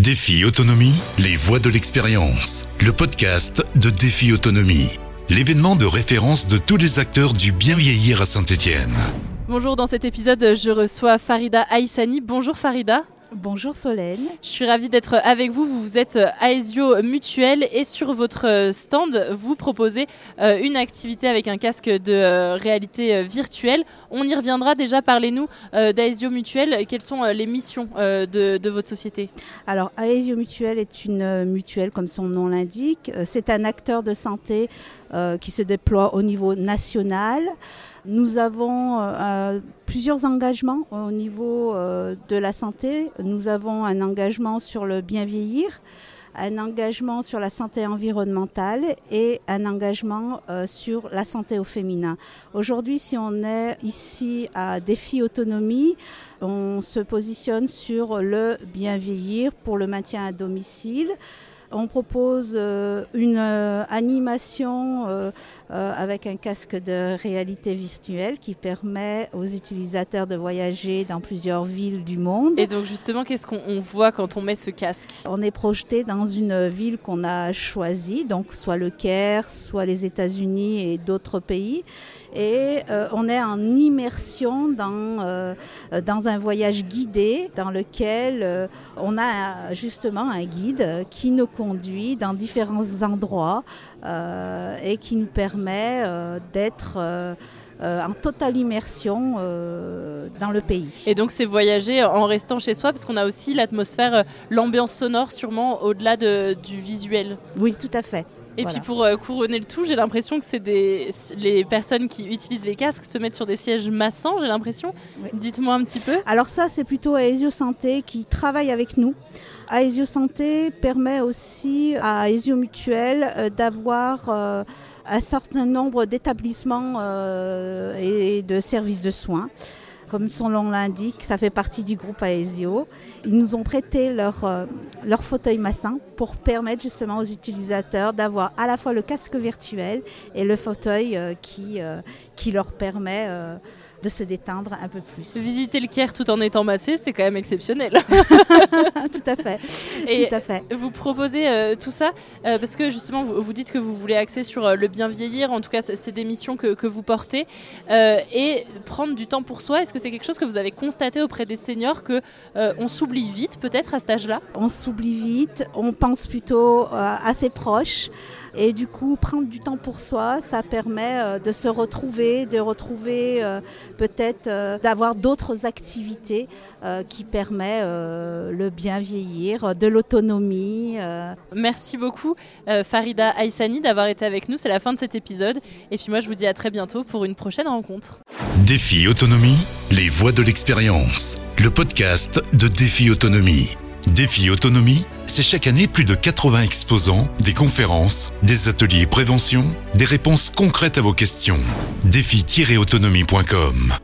Défi Autonomie, les voix de l'expérience. Le podcast de Défi Autonomie. L'événement de référence de tous les acteurs du bien vieillir à Saint-Étienne. Bonjour, dans cet épisode, je reçois Farida Aïssani. Bonjour Farida. Bonjour Solène. Je suis ravie d'être avec vous. Vous êtes Aesio Mutuel et sur votre stand, vous proposez euh, une activité avec un casque de euh, réalité euh, virtuelle. On y reviendra déjà. Parlez-nous d'Aesio Mutuel. Quelles sont les missions de, de, votre société? Alors, Aesio Mutuel est une mutuelle, comme son nom l'indique. C'est un acteur de santé qui se déploie au niveau national. Nous avons euh, plusieurs engagements au niveau euh, de la santé. Nous avons un engagement sur le bien vieillir, un engagement sur la santé environnementale et un engagement euh, sur la santé au féminin. Aujourd'hui, si on est ici à Défi Autonomie, on se positionne sur le bien vieillir pour le maintien à domicile. On propose euh, une euh, animation euh, avec un casque de réalité virtuelle qui permet aux utilisateurs de voyager dans plusieurs villes du monde. Et donc justement, qu'est-ce qu'on voit quand on met ce casque? On est projeté dans une ville qu'on a choisie, donc soit le Caire, soit les États-Unis et d'autres pays. Et on est en immersion dans, dans un voyage guidé dans lequel on a justement un guide qui nous conduit dans différents endroits euh, et qui nous permet euh, d'être euh, en totale immersion dans le pays. Et donc c'est voyager en restant chez soi parce qu'on a aussi l'atmosphère, l'ambiance sonore sûrement au-delà du visuel. Oui, tout à fait. Et puis pour couronner le tout, j'ai l'impression que c'est des les personnes qui utilisent les casques se mettent sur des sièges massants, j'ai l'impression. Dites-moi un petit peu. Alors ça, c'est plutôt Aesio Santé qui travaille avec nous. Aesio Santé permet aussi à Aesio Mutuel euh, d'avoir euh, un certain nombre d'établissements euh, et de services de soins. Comme son nom l'indique, ça fait partie du groupe Aesio. Ils nous ont prêté leur, leur fauteuil massin pour permettre justement aux utilisateurs d'avoir à la fois le casque virtuel et le fauteuil qui, qui leur permet de se détendre un peu plus. Visiter le Caire tout en étant massé, c'est quand même exceptionnel. tout à fait. Et tout à fait. Vous proposez euh, tout ça euh, parce que justement, vous, vous, dites que vous voulez axer sur euh, le bien vieillir. En tout cas, c'est des missions que, que vous portez. et prendre du temps pour soi, est-ce que c'est quelque chose que vous avez constaté auprès des seniors que on s'oublie vite, peut-être à cet âge-là? On s'oublie vite. On pense plutôt à ses proches. Et du coup, prendre du temps pour soi, ça permet de se retrouver, de retrouver peut-être euh, d'avoir d'autres activités euh, qui permettent euh, le bien vieillir, de l'autonomie. Merci beaucoup Farida Aïsani d'avoir été avec nous. C'est la fin de cet épisode. Et puis moi, je vous dis à très bientôt pour une prochaine rencontre. Défi Autonomie, les voix de l'expérience. Le podcast de Défi Autonomie. Défi Autonomie, c'est chaque année plus de 80 exposants, des conférences, des ateliers prévention, des réponses concrètes à vos questions. Défi-autonomie.com